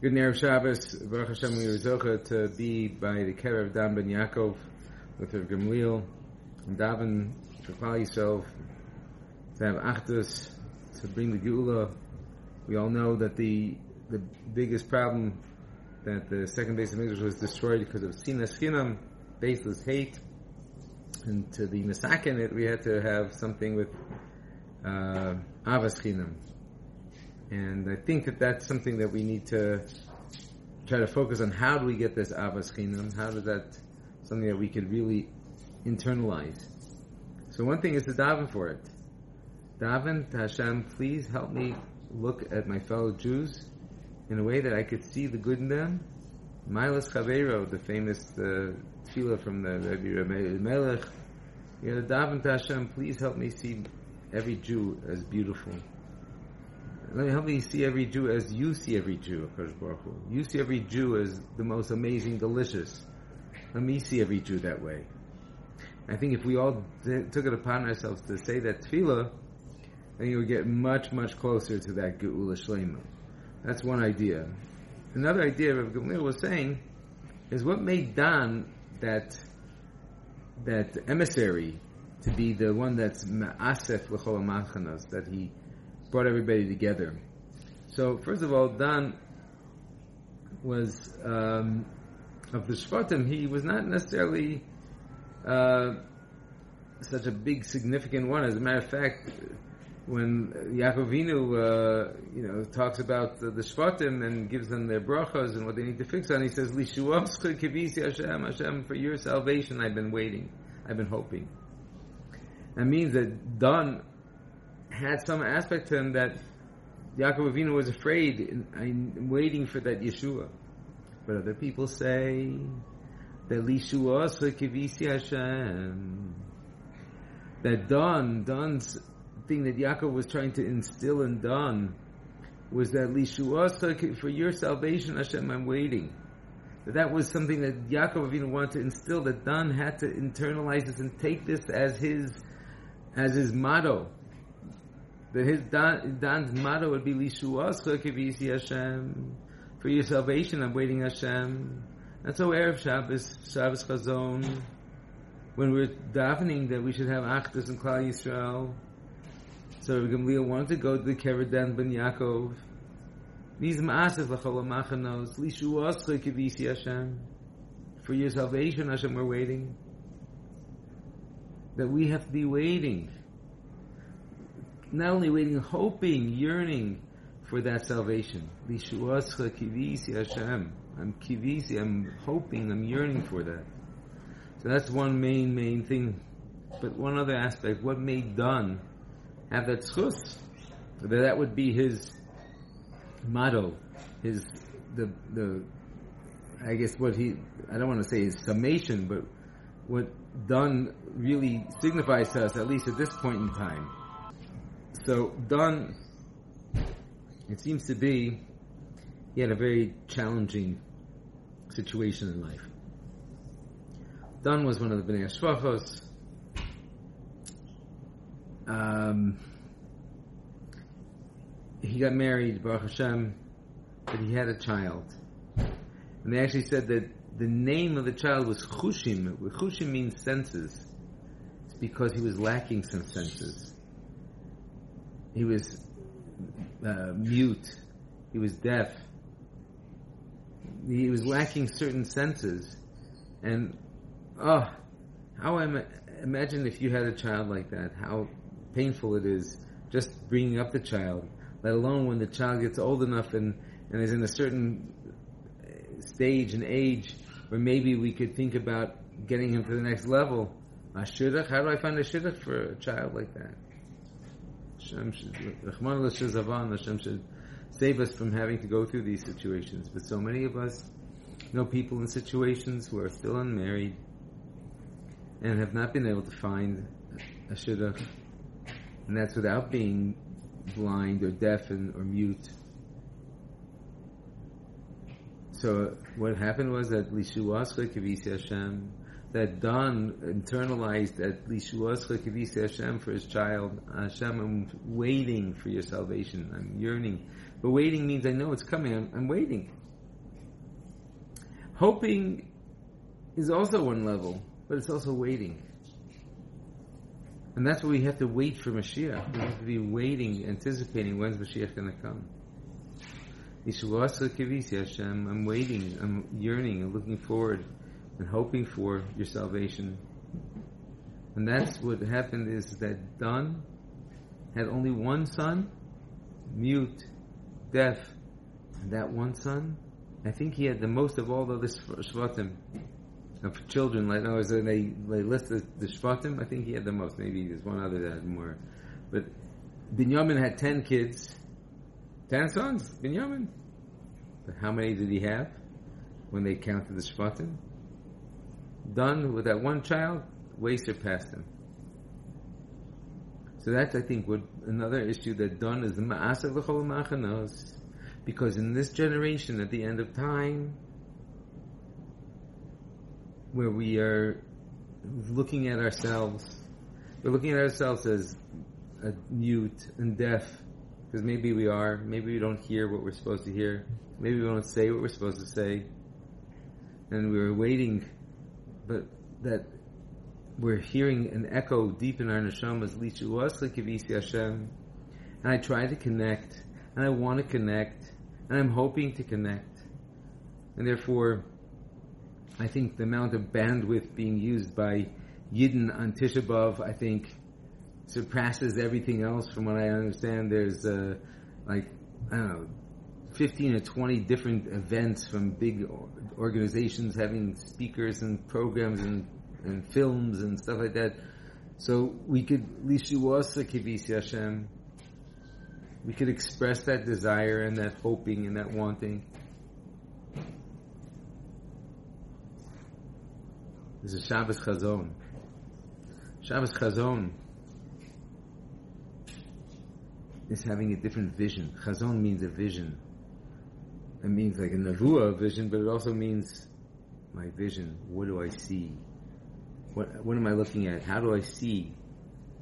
Good Erev Shabbos. Baruch Hashem, we were zocha to be by the kever Dan ben Yaakov with Rav Gamliel and daven for Klal Yisrael to have Achdus to bring the Geula. We all know that the the biggest problem that the second Beis HaMikdash was destroyed because of Sinas Chinam, baseless hate, and to the Masakin it we had to have something with uh, Avas Chinam. And I think that that's something that we need to try to focus on. How do we get this Avas Chinam? How does that something that we could really internalize? So one thing is to daven for it. Daven to Hashem, please help me look at my fellow Jews in a way that I could see the good in them. Milas Chavero, the famous uh, tefillah from the Rebbe Melech. You know, daven to Hashem, please help me see every Jew as beautiful. Let me help me see every Jew as you see every Jew, Baruch Hu. You see every Jew as the most amazing, delicious. Let me see every Jew that way. I think if we all took it upon ourselves to say that tefillah, then you would get much, much closer to that Geula Shlema. That's one idea. Another idea of Gamliel was saying is what made Dan that that emissary to be the one that's ma'asef l'chol that he brought everybody together. So first of all, Dan was um, of the Shvatim. He was not necessarily uh, such a big, significant one. As a matter of fact, when Yaakov Avinu, uh, you know, talks about the, the Shvatim and gives them their brachas and what they need to fix on, he says, "Lishuascha kivisi Hashem, Hashem, for your salvation, I've been waiting, I've been hoping." That means that Dan had some aspect to him that Yaakov Avinu was afraid. I'm waiting for that Yeshua. But other people say that Lishua kivisi Hashem. That Dan, Dan's thing that Yaakov was trying to instill in Dan was that Lishua for your salvation, Hashem, I'm waiting. That that was something that Yaakov Avinu wanted to instill. That Dan had to internalize this and take this as his as his motto. That his Dan, Dan's motto would be Lishuascha Kivisi Hashem. For your salvation, I'm waiting Hashem. And so Erev Shabbos, Shabbos Chazon, when we're davening that we should have Achdus and Klal Yisrael. So Gamliel wanted to go to the Kever Dan ben Yaakov. These ma'asef l'chol machanos, Lishuascha Kivisi Hashem. For your salvation, Hashem, we're waiting that we have to be waiting. Not only waiting, hoping, yearning for that salvation. I'm kivisi, I'm hoping, I'm yearning for that. So that's one main, main thing. But one other aspect, what made Dan have that zchus? That that would be his motto, his, the, the, I guess what he, I don't want to say his summation, but what Dan really signifies to us, at least at this point in time. So Dan, it seems to be, he had a very challenging situation in life. Dan was one of the Bnei HaShfachos. Um, he got married, Baruch Hashem, but he had a child. And they actually said that the name of the child was Chushim. Chushim means senses. It's because he was lacking some senses. He was uh, mute. He was deaf. He was lacking certain senses. And, oh, how I imagine if you had a child like that, how painful it is just bringing up the child, let alone when the child gets old enough and, and is in a certain stage and age where maybe we could think about getting him to the next level. A shidduch? How do I find a shidduch for a child like that? Hashem should save us from having to go through these situations. But so many of us know people in situations who are still unmarried and have not been able to find a shidduch. And that's without being blind or deaf and, or mute. So what happened was that Lishu Lishuascha Kivisi Hashem, that Dan internalized that Lishuascha Kivisi Hashem for his child. Hashem, I'm waiting for your salvation. I'm yearning. But waiting means I know it's coming. I'm, I'm waiting. Hoping is also one level, but it's also waiting. And that's why we have to wait for Mashiach. We have to be waiting, anticipating when's Mashiach going to come. Hashem, I'm waiting, I'm yearning I'm looking forward and hoping for your salvation. And that's what happened is that Dan had only one son, mute, deaf. And that one son, I think he had the most of all the other Shvatim of children, like no, so they they list the, the Shvatim. I think he had the most. Maybe there's one other that had more, but Binyamin had ten kids, ten sons. Binyamin. But how many did he have when they counted the Shvatim? Dan with that one child, way surpassed him. So that's, I think, what another issue that Dan is the ma'asef l'chol machanos, because in this generation, at the end of time, where we are looking at ourselves, we're looking at ourselves as a mute and deaf, because maybe we are, maybe we don't hear what we're supposed to hear, maybe we don't say what we're supposed to say, and we're waiting, but that we're hearing an echo deep in our neshamas, lekivisi Hashem, and I try to connect, and I want to connect, and I'm hoping to connect, and therefore, I think the amount of bandwidth being used by Yidden on Tisha B'Av, I think, surpasses everything else. From what I understand, there's uh, like I don't know, 15 or 20 different events from big organizations having speakers and programs and, and films and stuff like that. So we could lishuascha kivisi Hashem. We could express that desire and that hoping and that wanting. This is Shabbos Chazon. Shabbos Chazon is having a different vision. Chazon means a vision. It means like a Navua vision, but it also means my vision. What do I see? What, what am I looking at? How do I see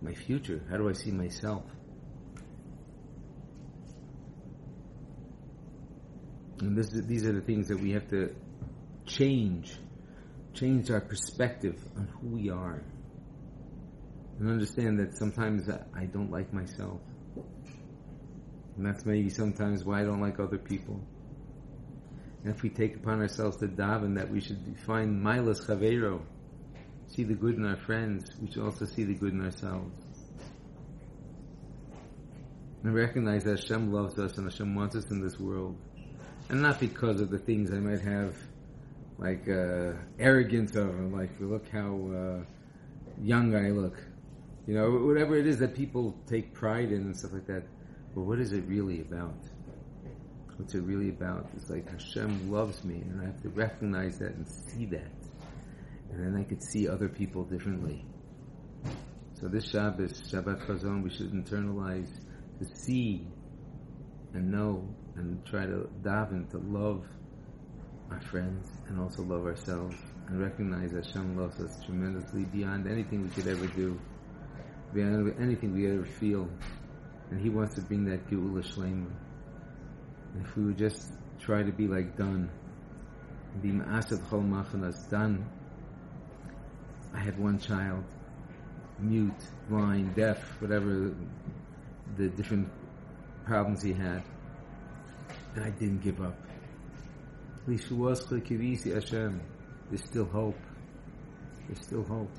my future? How do I see myself? And this, these are the things that we have to change change our perspective on who we are. And understand that sometimes I don't like myself. And that's maybe sometimes why I don't like other people. And if we take upon ourselves to daven that we should find milas chavero, see the good in our friends, we should also see the good in ourselves. And recognize that Hashem loves us and Hashem wants us in this world. And not because of the things I might have like uh, arrogance of him, like look how uh, young I look, you know, whatever it is that people take pride in and stuff like that. But what is it really about? What's it really about? It's like Hashem loves me, and I have to recognize that and see that, and then I could see other people differently. So this Shabbos, Shabbat Chazon, we should internalize to see and know and try to daven to love our friends and also love ourselves and recognize that Hashem loves us tremendously beyond anything we could ever do, beyond anything we ever feel. And He wants to bring that Geula Shlema. If we would just try to be like Dan, be Ma'asad Chol Machanas, Dan, I had one child, mute, blind, deaf, whatever the different problems he had, and I didn't give up. There's still hope. There's still hope.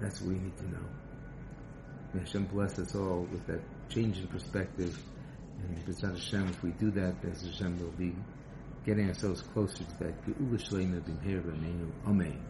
That's what we need to know. May Hashem bless us all with that change in perspective. And B'tzad Hashem, if we do that, as Hashem will be getting ourselves closer to that Amen.